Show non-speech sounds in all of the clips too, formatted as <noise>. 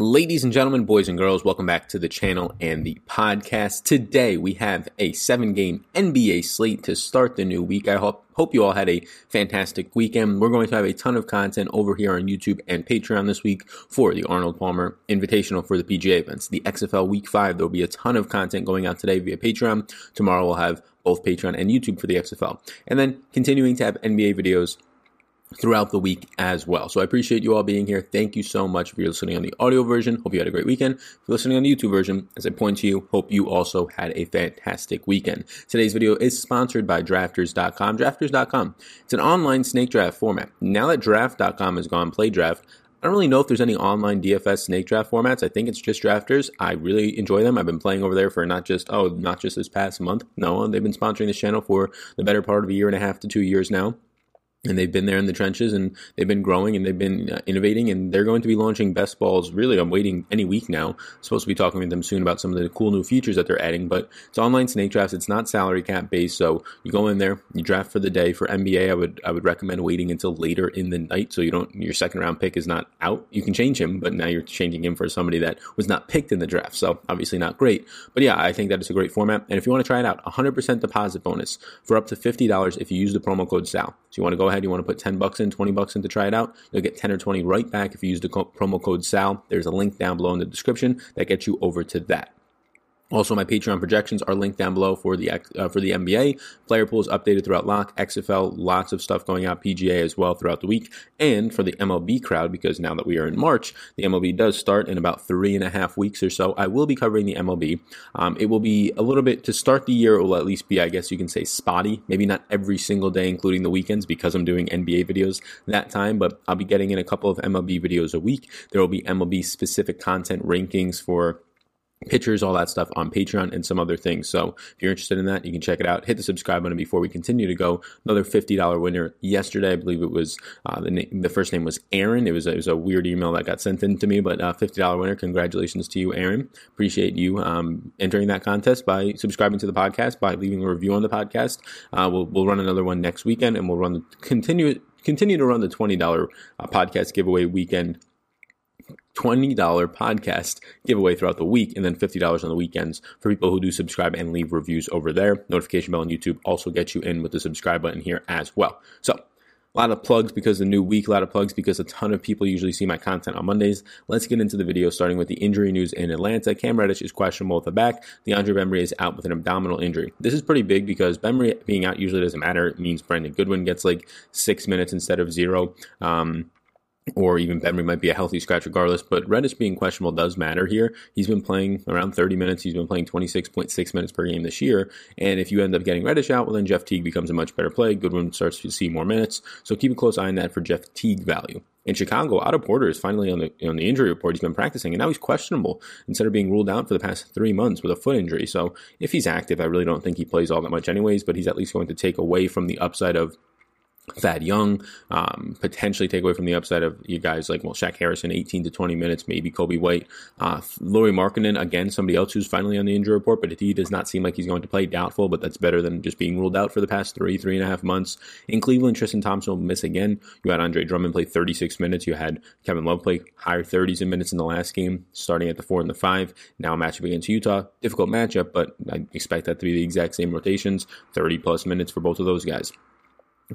Ladies and gentlemen, boys and girls, welcome back to the channel and the podcast. Today we have a seven game NBA slate to start the new week. I hope, hope you all had a fantastic weekend. We're going to have a ton of content over here on YouTube and Patreon this week for the Arnold Palmer Invitational for the PGA events. The XFL Week 5, there'll be a ton of content going out today via Patreon. Tomorrow we'll have both Patreon and YouTube for the XFL. And then continuing to have NBA videos throughout the week as well. So I appreciate you all being here. Thank you so much for listening on the audio version. Hope you had a great weekend. If you're listening on the YouTube version, as I point to you, hope you also had a fantastic weekend. Today's video is sponsored by drafters.com. Drafters.com. It's an online snake draft format. Now that draft.com has gone play draft, I don't really know if there's any online DFS snake draft formats. I think it's just drafters. I really enjoy them. I've been playing over there for not just oh, not just this past month. No, they've been sponsoring this channel for the better part of a year and a half to two years now and they've been there in the trenches and they've been growing and they've been uh, innovating and they're going to be launching best balls really i'm waiting any week now. I'm supposed to be talking with them soon about some of the cool new features that they're adding but it's online snake drafts. It's not salary cap based so you go in there you draft for the day. For nba i would i would recommend waiting until later in the night so you don't your second round pick is not out. You can change him but now you're changing him for somebody that was not picked in the draft so obviously not great. But yeah i think that it's a great format and if you want to try it out 100% deposit bonus for up to $50 if you use the promo code sal so you want to go ahead you want to put 10 bucks in, 20 bucks in to try it out. You'll get 10 or 20 right back if you use the co- promo code SAL. There's a link down below in the description that gets you over to that. Also, my Patreon projections are linked down below for the uh, for the NBA. Player pools updated throughout lock, XFL, lots of stuff going out, PGA as well throughout the week, and for the MLB crowd because now that we are in March, the MLB does start in about three and a half weeks or so. I will be covering the MLB. Um, it will be a little bit to start the year. It will at least be, I guess you can say, spotty. Maybe not every single day, including the weekends, because I'm doing NBA videos that time. But I'll be getting in a couple of MLB videos a week. There will be MLB specific content rankings for pictures, all that stuff on Patreon and some other things. So if you're interested in that, you can check it out. Hit the subscribe button before we continue to go. Another $50 winner yesterday. I believe it was, uh, the, the first name was Aaron. It was, a, it was a weird email that got sent in to me, but uh, $50 winner. Congratulations to you, Aaron. Appreciate you um, entering that contest by subscribing to the podcast, by leaving a review on the podcast. Uh, we'll, we'll run another one next weekend and we'll run continue continue to run the $20 uh, podcast giveaway weekend $20 podcast giveaway throughout the week and then $50 on the weekends for people who do subscribe and leave reviews over there. Notification bell on YouTube also gets you in with the subscribe button here as well. So, a lot of plugs because the new week, a lot of plugs because a ton of people usually see my content on Mondays. Let's get into the video, starting with the injury news in Atlanta. Cam Reddish is questionable at the back. DeAndre Bembry is out with an abdominal injury. This is pretty big because Bembry being out usually doesn't matter. It means Brandon Goodwin gets like six minutes instead of zero. Um, or even Bembry might be a healthy scratch regardless. But Reddish being questionable does matter here. He's been playing around 30 minutes. He's been playing 26.6 minutes per game this year. And if you end up getting Reddish out, well, then Jeff Teague becomes a much better play. Goodwin starts to see more minutes. So keep a close eye on that for Jeff Teague value. In Chicago, Otto Porter is finally on the on the injury report. He's been practicing, and now he's questionable instead of being ruled out for the past three months with a foot injury. So if he's active, I really don't think he plays all that much, anyways. But he's at least going to take away from the upside of Thad Young, um, potentially take away from the upside of you guys like, well, Shaq Harrison, 18 to 20 minutes, maybe Coby White. Uh, Lauri Markkanen, again, somebody else who's finally on the injury report, but he does not seem like he's going to play doubtful, but that's better than just being ruled out for the past three, three and a half months. In Cleveland, Tristan Thompson will miss again. You had Andre Drummond play 36 minutes. You had Kevin Love play higher 30s in minutes in the last game, starting at the four and the five. Now a matchup against Utah. Difficult matchup, but I expect that to be the exact same rotations, 30 plus minutes for both of those guys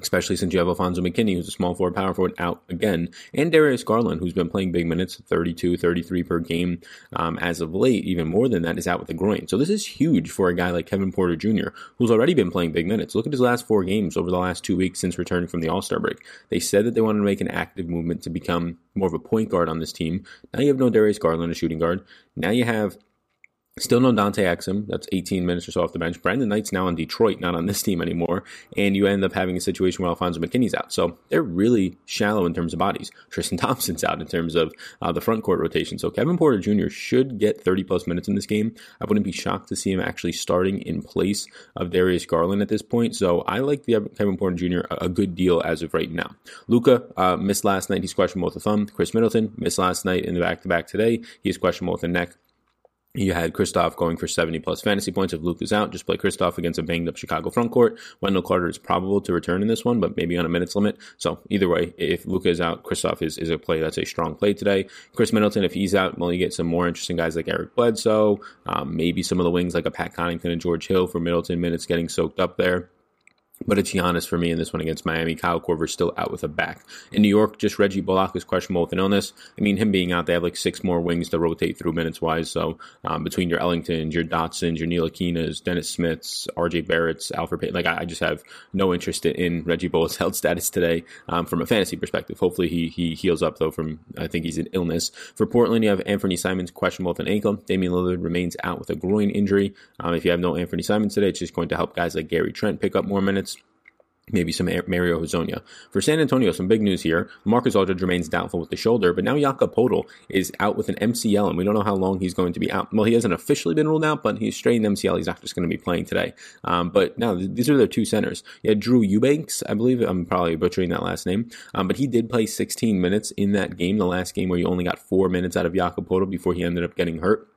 especially since you have Alfonzo McKinnie, who's a small forward, power forward, out again, and Darius Garland, who's been playing big minutes, 32, 33 per game um, as of late, even more than that, is out with the groin. So this is huge for a guy like Kevin Porter Jr., who's already been playing big minutes. Look at his last four games over the last two weeks since returning from the All Star break. They said that they wanted to make an active movement to become more of a point guard on this team. Now you have no Darius Garland, a shooting guard. Now you have Still no Dante Exum. That's 18 minutes or so off the bench. Brandon Knight's now in Detroit, not on this team anymore. And you end up having a situation where Alfonzo McKinnie's out. So they're really shallow in terms of bodies. Tristan <laughs> Thompson's out in terms of uh, the front court rotation. So Kevin Porter Jr. should get 30 plus minutes in this game. I wouldn't be shocked to see him actually starting in place of Darius Garland at this point. So I like the Kevin Porter Jr. a, good deal as of right now. Luka uh, missed last night. He's questionable with a thumb. Chris Middleton missed last night in the back to back today. He is questionable with a neck. You had Kristoff going for 70 plus fantasy points. If Luke is out, just play Kristoff against a banged up Chicago front court. Wendell Carter is probable to return in this one, but maybe on a minutes limit. So either way, if Luka is out, Kristoff is, is a play that's a strong play today. Chris Middleton, if he's out, well, you get some more interesting guys like Eric Bledsoe, um, maybe some of the wings like a Pat Connaughton and George Hill for Middleton minutes getting soaked up there. But it's Giannis for me in this one against Miami. Kyle Korver still out with a back. In New York, just Reggie Bullock is questionable with an illness. I mean, him being out, they have like six more wings to rotate through minutes wise. So um, between your Ellingtons, your Dotsons, your Ntilikina's, Dennis Smiths, RJ Barrett's, Alfred Payton, like I, I, just have no interest in Reggie Bullock's <laughs> health status today um, from a fantasy perspective. Hopefully he he heals up though from I think he's an illness. For Portland, you have Anthony Simons questionable with an ankle. Damian Lillard remains out with a groin injury. Um, if you have no Anthony Simons today, it's just going to help guys like Gary Trent pick up more minutes maybe some Mario Hezonja. For San Antonio, some big news here. Marcus Aldridge remains doubtful with the shoulder, but now Jakob Poeltl is out with an MCL, and we don't know how long he's going to be out. Well, he hasn't officially been ruled out, but he's strained MCL. He's not just going to be playing today. Um, but now these are their two centers. Had Drew Eubanks, I believe. I'm probably butchering that last name, um, but he did play 16 minutes in that game, the last game where you only got four minutes out of Jakob Poeltl before he ended up getting hurt.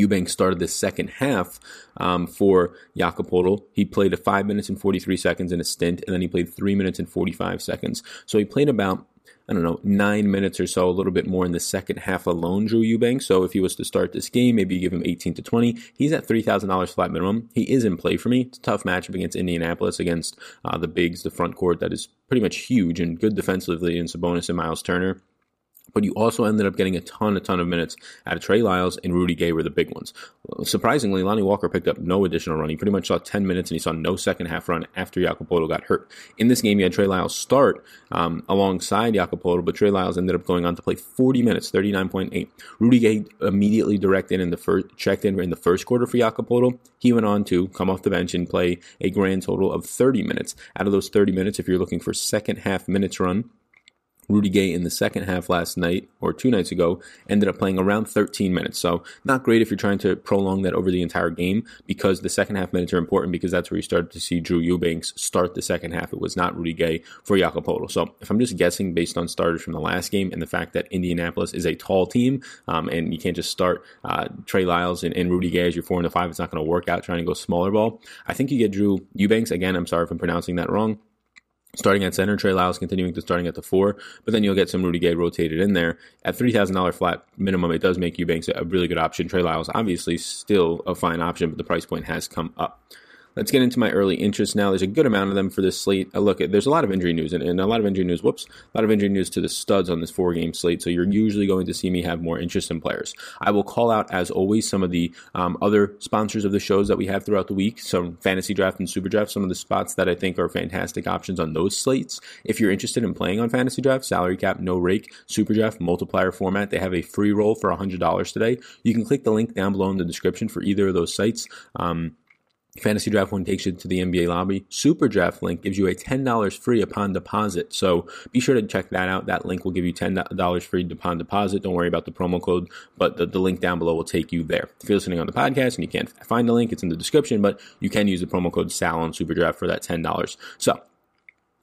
Eubanks started the second half um, for Jakob He played a five minutes and 43 seconds in a stint, and then he played three minutes and 45 seconds. So he played about I don't know, nine minutes or so, a little bit more in the second half alone, Drew Eubanks. So if he was to start this game, maybe you give him 18 to 20. He's at $3,000 flat minimum. He is in play for me. It's a tough matchup against Indianapolis, against uh, the bigs, the front court that is pretty much huge and good defensively in Sabonis and Miles Turner. But you also ended up getting a ton, a ton of minutes out of Trey Lyles and Rudy Gay were the big ones. Surprisingly, Lonnie Walker picked up no additional run. He pretty much saw 10 minutes and he saw no second half run after Jakob Poeltl got hurt. In this game, you had Trey Lyles start um, alongside Jakob Poeltl, but Trey Lyles ended up going on to play 40 minutes, 39.8. Rudy Gay immediately directed in the first, checked in in the first quarter for Jakob Poeltl. He went on to come off the bench and play a grand total of 30 minutes. Out of those 30 minutes, if you're looking for second half minutes run, Rudy Gay in the second half last night or two nights ago ended up playing around 13 minutes. So not great if you're trying to prolong that over the entire game because the second half minutes are important because that's where you started to see Drew Eubanks start the second half. It was not Rudy Gay for Jakob Poeltl. So if I'm just guessing based on starters from the last game and the fact that Indianapolis is a tall team um, and you can't just start uh, Trey Lyles and, and, Rudy Gay as your four and the five, it's not going to work out trying to go smaller ball. I think you get Drew Eubanks. Again, I'm sorry if I'm pronouncing that wrong starting at center, Trey Lyles continuing to starting at the four, but then you'll get some Rudy Gay rotated in there. At $3,000 flat minimum, it does make Eubanks a really good option. Trey Lyles, obviously, still a fine option, but the price point has come up. Let's get into my early interests now. There's a good amount of them for this slate. I look, there's a lot of injury news and, and, a lot of injury news. Whoops, a lot of injury news to the studs on this four game slate. So you're usually going to see me have more interest in players. I will call out, as always, some of the um, other sponsors of the shows that we have throughout the week. Some fantasy draft and super draft, some of the spots that I think are fantastic options on those slates. If you're interested in playing on fantasy draft, salary cap, no rake, super draft, multiplier format, they have a free roll for $100 today. You can click the link down below in the description for either of those sites. Um, Fantasy Draft One takes you to the NBA lobby. Super Draft link gives you a $10 free upon deposit. So be sure to check that out. That link will give you $10 free upon deposit. Don't worry about the promo code, but the, the link down below will take you there. If you're listening on the podcast and you can't find the link, it's in the description, but you can use the promo code SAL on Super Draft for that $10. So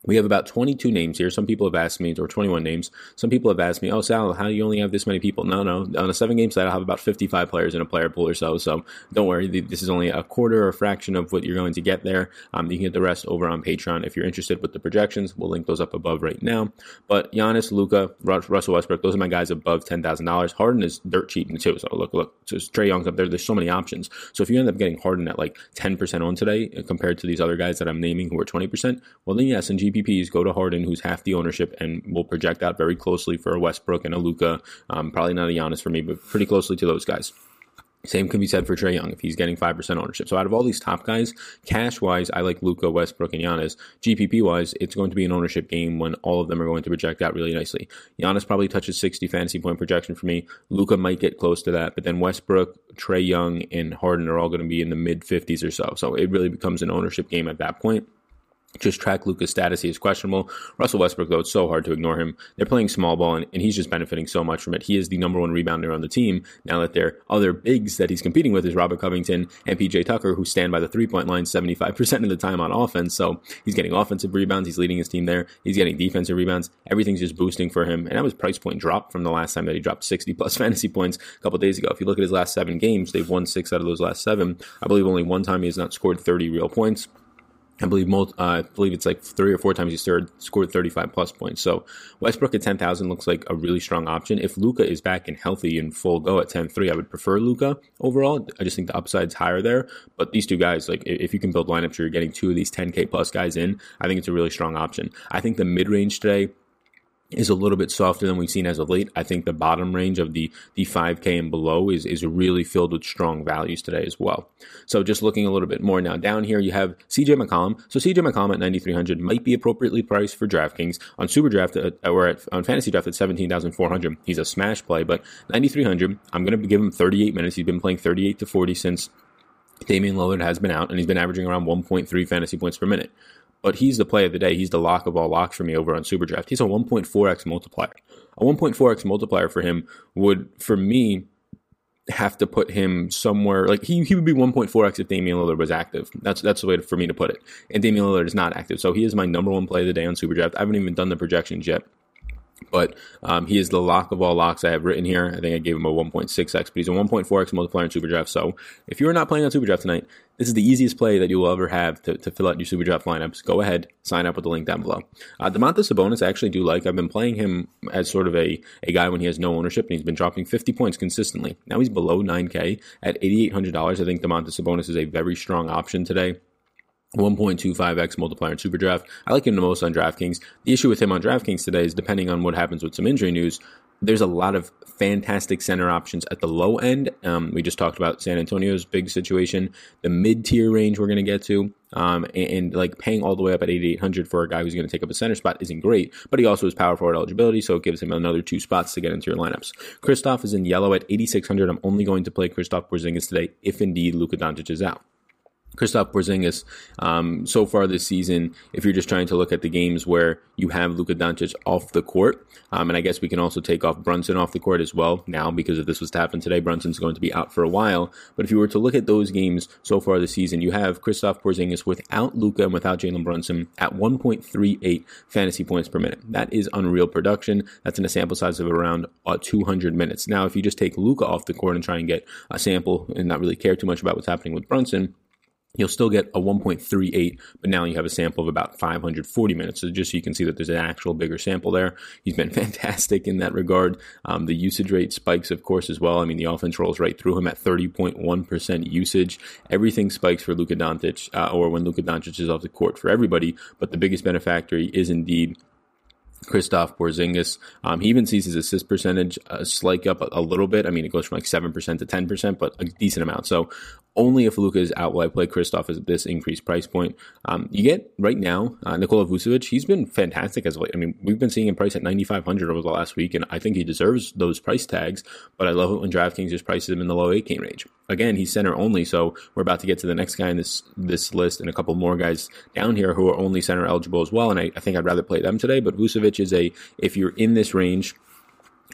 we have about 22 names here. Some people have asked me, or 21 names. Some people have asked me, oh, Sal, how do you only have this many people? No, no. On a seven game slate, I'll have about 55 players in a player pool or so. So don't worry. This is only a quarter or a fraction of what you're going to get there. Um, you can get the rest over on Patreon if you're interested with the projections. We'll link those up above right now. But Giannis, Luka, Russell Westbrook, those are my guys above $10,000. Harden is dirt cheap too. So look, look, Trae Young's up there. There's so many options. So if you end up getting Harden at like 10% on today uh, compared to these other guys that I'm naming who are 20%, well, then yes, in GPPs, go to Harden who's half the ownership, and we'll project out very closely for a Westbrook and a Luka. Um, probably not a Giannis for me, but pretty closely to those guys. Same can be said for Trae Young if he's getting 5% ownership. So out of all these top guys, cash wise, I like Luka, Westbrook, and Giannis. GPP wise, it's going to be an ownership game when all of them are going to project out really nicely. Giannis probably touches 60 fantasy point projection for me. Luka might get close to that, but then Westbrook, Trae Young, and Harden are all going to be in the mid 50s or so. So it really becomes an ownership game at that point. Just track Luka's status. He is questionable. Russell Westbrook, though, it's so hard to ignore him. They're playing small ball, and, and, he's just benefiting so much from it. He is the number one rebounder on the team. Now that their other bigs that he's competing with is Robert Covington and PJ Tucker, who stand by the three point line 75% of the time on offense. So he's getting offensive rebounds. He's leading his team there. He's getting defensive rebounds. Everything's just boosting for him. And that was price point drop from the last time that he dropped 60 plus <laughs> fantasy points a couple days ago. If you look at his last seven games, they've won six out of those last seven. I believe only one time he has not scored 30 real points. I believe most, uh, I believe it's like three or four times he scored, scored 35 plus points. So Westbrook at 10,000 looks like a really strong option. If Luka is back and healthy and full go at 10-3, I would prefer Luka overall. I just think the upside's higher there. But these two guys, like if you can build lineups, you're getting two of these 10K plus guys in. I think it's a really strong option. I think the mid range today, is a little bit softer than we've seen as of late. I think the bottom range of the the 5K and below is is really filled with strong values today as well. So just looking a little bit more now down here, you have CJ McCollum. So CJ McCollum at 9,300 might be appropriately priced for DraftKings on Super Draft uh, or at, on Fantasy Draft at 17,400. He's a smash play, but 9,300. I'm going to give him 38 minutes. He's been playing 38 to 40 since Damian Lillard has been out, and he's been averaging around 1.3 fantasy points per minute but he's the play of the day. He's the lock of all locks for me over on Superdraft. He's a 1.4x multiplier. A 1.4x multiplier for him would, for me, have to put him somewhere like he, he would be 1.4x if Damian Lillard was active. That's that's the way to, for me to put it. And Damian Lillard is not active, so he is my number one play of the day on Superdraft. I haven't even done the projections yet. But um, he is the lock of all locks I have written here. I think I gave him a 1.6x, but he's a 1.4x multiplier in Superdraft. So if you're not playing on Superdraft tonight, this is the easiest play that you will ever have to, to fill out your Superdraft lineups. Go ahead, sign up with the link down below. Uh, Domantas Sabonis I actually do like. I've been playing him as sort of a, a guy when he has no ownership, and he's been dropping 50 points consistently. Now he's below 9K at $8,800. I think Domantas Sabonis is a very strong option today. 1.25x multiplier in Superdraft. I like him the most on DraftKings. The issue with him on DraftKings today is depending on what happens with some injury news, there's a lot of fantastic center options at the low end. Um, we just talked about San Antonio's big situation, the mid tier range we're going to get to, um, and, and, like paying all the way up at 8,800 for a guy who's going to take up a center spot isn't great, but he also has power forward eligibility, so it gives him another two spots to get into your lineups. Kristoff is in yellow at 8,600. I'm only going to play Kristoff Porzingis today if indeed Luka Doncic is out. Kristaps Porzingis, um, so far this season, if you're just trying to look at the games where you have Luka Doncic off the court, um, and I guess we can also take off Brunson off the court as well now because if this was to happen today, Brunson's going to be out for a while. But if you were to look at those games so far this season, you have Kristaps Porzingis without Luka and without Jalen Brunson at 1.38 fantasy points per minute. That is unreal production. That's in a sample size of around uh, 200 minutes. Now, if you just take Luka off the court and try and get a sample and not really care too much about what's happening with Brunson, you'll still get a 1.38, but now you have a sample of about 540 minutes. So just so you can see that there's an actual bigger sample there. He's been <laughs> fantastic in that regard. Um, the usage rate spikes, of course, as well. I mean, the offense rolls right through him at 30.1% usage. Everything spikes for Luka Doncic, uh, or when Luka Doncic is off the court for everybody. But the biggest beneficiary is indeed Kristaps Porzingis. Um, he even sees his assist percentage uh, up a, a, little bit. I mean, it goes from like 7% to 10%, but a decent amount. So only if Luka is out will I play Kristaps at this increased price point. Um, you get right now uh, Nikola Vucevic. He's been fantastic as late. I mean, we've been seeing him price at 9,500 over the last week, and I think he deserves those price tags. But I love it when DraftKings just prices him in the low 8K range. Again, he's center only, so we're about to get to the next guy in this this list, and a couple more guys down here who are only center eligible as well. And I, I think I'd rather play them today. But Vucevic is a if you're in this range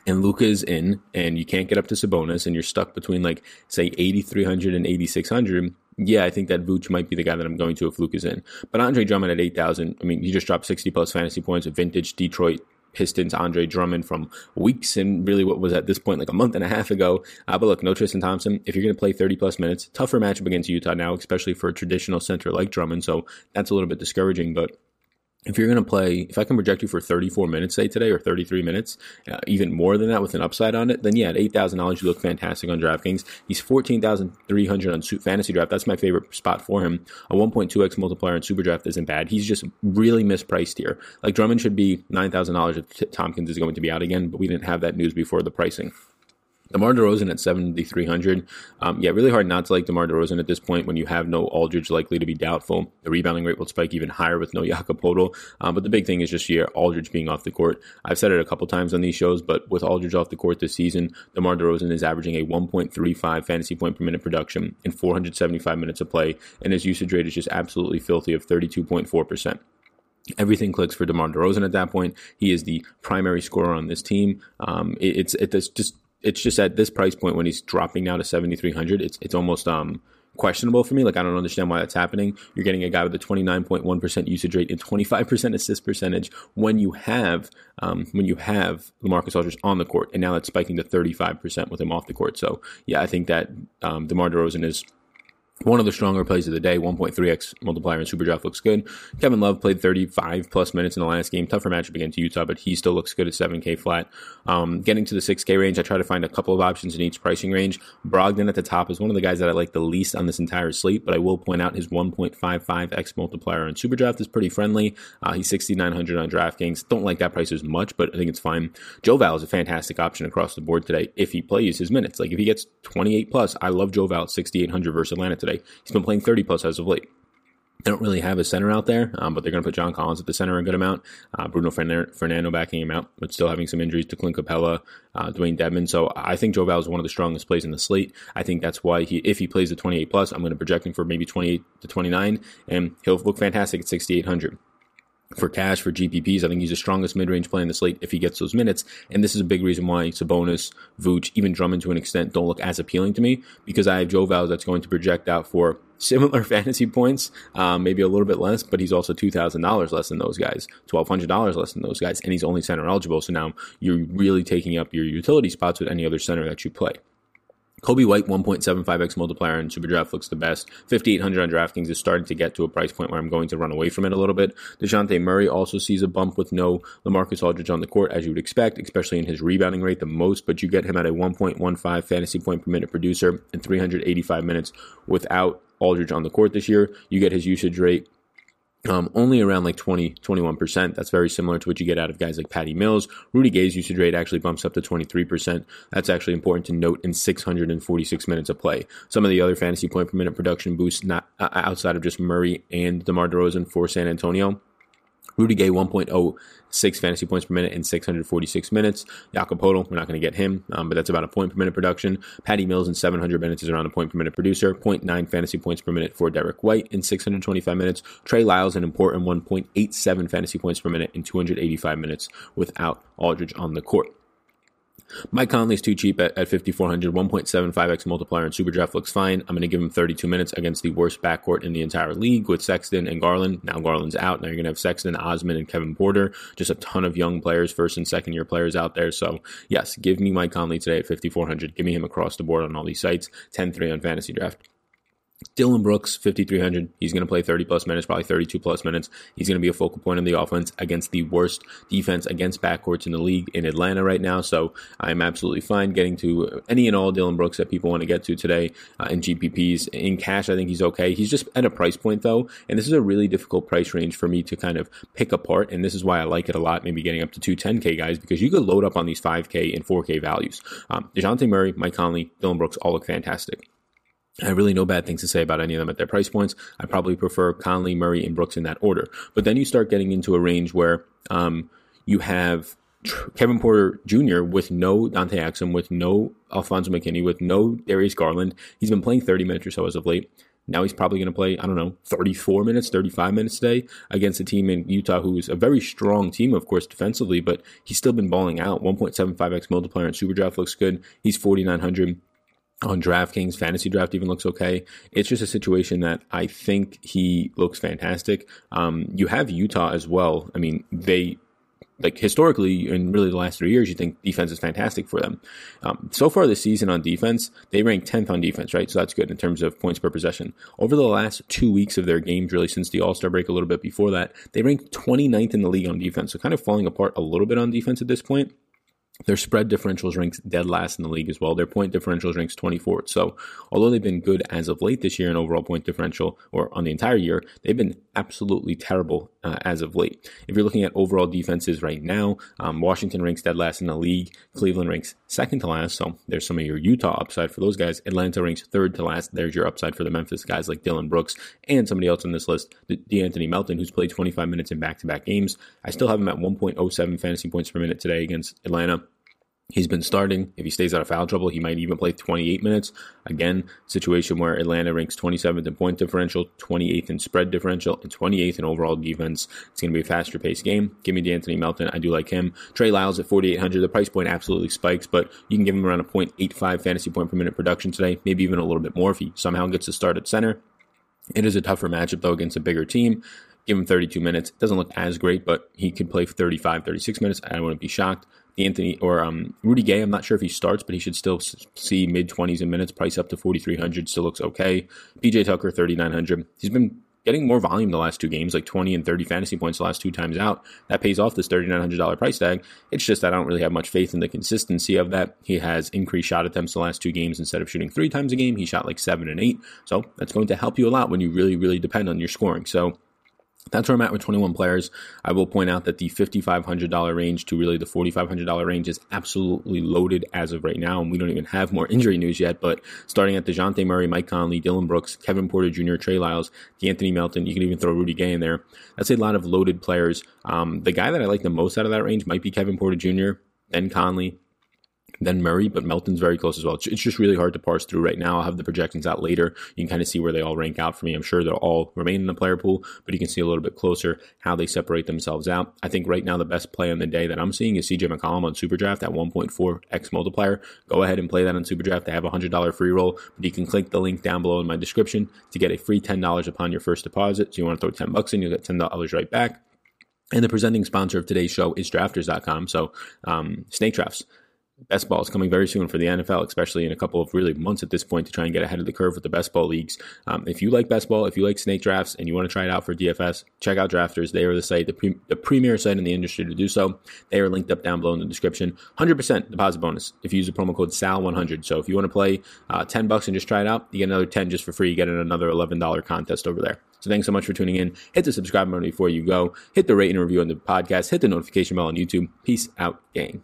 and Luka is in and you can't get up to Sabonis and you're stuck between like say 8300 and 8600 yeah, I think that Vooch might be the guy that I'm going to if Luka's in. But Andre Drummond at 8,000, I mean, he just dropped 60 plus fantasy points, vintage Detroit Pistons Andre Drummond from weeks and really what was at this point like a month and a half ago. Uh, but look, no Tristan Thompson. If you're going to play 30 plus minutes, tougher matchup against Utah now, especially for a traditional center like Drummond. So that's a little bit discouraging. But if you're going to play, if I can project you for 34 minutes, say today, or 33 minutes, uh, even more than that with an upside on it, then yeah, at $8,000, you look fantastic on DraftKings. He's 14,300 on fantasy draft. That's my favorite spot for him. A 1.2x multiplier in super draft isn't bad. He's just really mispriced here. Like Drummond should be $9,000 if Tompkins is going to be out again, but we didn't have that news before the pricing. DeMar DeRozan at 7,300. Um, yeah, really hard not to like DeMar DeRozan at this point when you have no Aldridge likely to be doubtful. The rebounding rate will spike even higher with no <laughs> Jakob Um, but the big thing is just here, Aldridge being off the court. I've said it a couple times on these shows, but with Aldridge off the court this season, DeMar DeRozan is averaging a 1.35 fantasy point per minute production in 475 minutes of play, and his usage rate is just absolutely filthy of 32.4%. Everything clicks for DeMar DeRozan at that point. He is the primary scorer on this team. Um, it, it's it's just it's just at this price point when he's dropping now to 7,300, it's, it's almost, um, questionable for me. Like, I don't understand why that's happening. You're getting a guy with a 29.1% usage rate and 25% assist percentage when you have, um, when you have LaMarcus Aldridge on the court. And now that's spiking to 35% with him off the court. So, yeah, I think that, um, DeMar DeRozan is, one of the stronger plays of the day, 1.3x multiplier in super draft looks good. Kevin Love played 35 plus minutes in the last game. Tougher matchup against Utah, but he still looks good at 7K flat. Um, getting to the 6K range, I try to find a couple of options in each pricing range. Brogdon at the top is one of the guys that I like the least on this entire slate, but I will point out his 1.55x multiplier on Superdraft is pretty friendly. Uh, he's 6,900 on DraftKings. Don't like that price as much, but I think it's fine. Joe Val is a fantastic option across the board today if he plays his minutes. Like if he gets 28 plus, I love Joe Val at 6,800 versus Atlanta today. He's been playing 30 plus as of late. They don't really have a center out there, um, but they're going to put John Collins at the center a good amount. Uh, Bruno Fernando backing him out, but still having some injuries to Clint Capela, uh, Dewayne Dedmon. So I think Joe Val is one of the strongest plays in the slate. I think that's why he, if he plays the 28 plus, I'm going to project him for maybe 28 to 29, and he'll look fantastic at 6,800 for cash for GPPs. I think he's the strongest mid-range play in the slate if he gets those minutes. And this is a big reason why Sabonis, Vooch, even Drummond to an extent don't look as appealing to me because I have Joe Val that's going to project out for <laughs> similar fantasy points, um, maybe a little bit less, but he's also two thousand dollars less than those guys, twelve hundred dollars less than those guys, and he's only center eligible. So now you're really taking up your utility spots with any other center that you play. Coby White 1.75x multiplier in Superdraft looks the best. 5,800 on DraftKings is starting to get to a price point where I'm going to run away from it a little bit. DeJounte Murray also sees a bump with no LaMarcus Aldridge on the court, as you would expect, especially in his rebounding rate the most, but you get him at a 1.15 fantasy point per minute producer in 385 minutes without Aldridge on the court this year. You get his usage rate um, only around like 20, 21%. That's very similar to what you get out of guys like Patty Mills. Rudy Gay's usage rate actually bumps up to 23%. That's actually important to note in 646 minutes of play. Some of the other fantasy point per minute production boosts, not uh, outside of just Murray and DeMar DeRozan for San Antonio, Rudy Gay 1.06 fantasy points per minute in 646 minutes. Jakob Poeltl, we're not going to get him, um, but that's about a point per minute production. Patty Mills in 700 minutes is around a point per minute producer. 0.9 fantasy points per minute for Derrick White in 625 minutes. Trey Lyles an important 1.87 fantasy points per minute in 285 minutes without Aldridge on the court. Mike Conley's too cheap at, at 5,400. 1.75x multiplier in Superdraft looks fine. I'm going to give him 32 minutes against the worst backcourt in the entire league with Sexton and Garland. Now Garland's out. Now you're going to have Sexton, Osman, and Kevin Porter. Just a ton of young players, first and second year players out there. So, yes, give me Mike Conley today at 5,400. Give me him across the board on all these sites. 10 3 on fantasy draft. Dillon Brooks, 5,300. He's going to play 30 plus minutes, probably 32 plus minutes. He's going to be a focal point in the offense against the worst defense against backcourts in the league in Atlanta right now. So I'm absolutely fine getting to any and all Dillon Brooks that people want to get to today uh, in GPPs. In cash, I think he's okay. He's just at a price point though, and this is a really difficult price range for me to kind of pick apart. And this is why I like it a lot, maybe getting up to two 10K guys, because you could load up on these 5K and 4K values. Um, DeJounte Murray, Mike Conley, Dillon Brooks all look fantastic. I really no bad things to say about any of them at their price points. I probably prefer Conley, Murray, and Brooks in that order. But then you start getting into a range where um, you have Kevin Porter Jr. with no Dante Exum, with no Alfonzo McKinnie, with no Darius Garland. He's been playing 30 minutes or so as of late. Now he's probably going to play, I don't know, 34 minutes, 35 minutes today against a team in Utah who's a very strong team, of course, defensively, but he's still been balling out. 1.75x multiplier in Superdraft looks good. He's 4,900 on DraftKings, fantasy draft even looks okay. It's just a situation that I think he looks fantastic. Um, you have Utah as well. I mean, they like historically in really the last three years, you think defense is fantastic for them. Um, so far this season on defense, they rank 10th on defense, right? So that's good in terms of points per possession. Over the last two weeks of their games, really since the All Star break, a little bit before that, they rank 29th in the league on defense. So kind of falling apart a little bit on defense at this point. Their spread differentials ranks dead last in the league as well. Their point differentials ranks 24th. So although they've been good as of late this year in overall point differential or on the entire year, they've been absolutely terrible uh, as of late. If you're looking at overall defenses right now, um, Washington ranks dead last in the league. Cleveland ranks second to last. So there's some of your Utah upside for those guys. Atlanta ranks third to last. There's your upside for the Memphis guys like Dillon Brooks and somebody else on this list, De'Anthony Melton, who's played 25 minutes in back to back games. I still have him at 1.07 fantasy points per minute today against Atlanta. He's been starting. If he stays out of foul trouble, he might even play 28 minutes. Again, situation where Atlanta ranks 27th in point differential, 28th in spread differential, and 28th in overall defense. It's going to be a faster paced game. Give me De'Anthony Melton. I do like him. Trey Lyles at 4,800. The price point absolutely spikes, but you can give him around a 0.85 fantasy point per minute production today, maybe even a little bit more if he somehow gets to start at center. It is a tougher matchup, though, against a bigger team. Give him 32 minutes. It doesn't look as great, but he could play 35, 36 minutes. I wouldn't be shocked. Anthony or um, Rudy Gay, I'm not sure if he starts, but he should still see mid 20s in minutes. Price up to 4,300 still looks okay. PJ Tucker, 3,900. He's been getting more volume the last two games, like 20 and 30 fantasy points the last two times out. That pays off this $3,900 price tag. It's just that I don't really have much faith in the consistency of that. He has increased shot attempts the last two games. Instead of shooting three times a game, he shot like seven and eight. So that's going to help you a lot when you really, really depend on your scoring. So that's where I'm at with 21 players. I will point out that the $5,500 range to really the $4,500 range is absolutely loaded as of right now, and we don't even have more <laughs> injury news yet. But starting at DeJounte Murray, Mike Conley, Dillon Brooks, Kevin Porter Jr., Trey Lyles, Anthony Melton, you can even throw Rudy Gay in there. That's a lot of loaded players. Um, the guy that I like the most out of that range might be Kevin Porter Jr., then Conley, then Murray, but Melton's very close as well. It's just really hard to parse through right now. I'll have the projections out later. You can kind of see where they all rank out for me. I'm sure they'll all remain in the player pool, but you can see a little bit closer how they separate themselves out. I think right now the best play on the day that I'm seeing is CJ McCollum on Superdraft at 1.4x multiplier. Go ahead and play that on Superdraft. They have a $100 free roll, but you can click the link down below in my description to get a free $10 upon your first deposit. So you want to throw 10 bucks in, you'll get $10 right back. And the presenting sponsor of today's show is drafters.com. So, um, snake drafts best ball is coming very soon for the NFL, especially in a couple of really months at this point to try and get ahead of the curve with the best ball leagues. Um, if you like best ball, if you like snake drafts, and you want to try it out for DFS, check out Drafters. They are the site, the, pre- the premier site in the industry to do so. They are linked up down below in the description. 100% deposit bonus if you use the promo code SAL100. So if you want to play uh, 10 bucks and just try it out, you get another 10 just for free. You get another $11 contest over there. So thanks so much for tuning in. Hit the subscribe button before you go. Hit the rate and review on the podcast. Hit the notification bell on YouTube. Peace out, gang.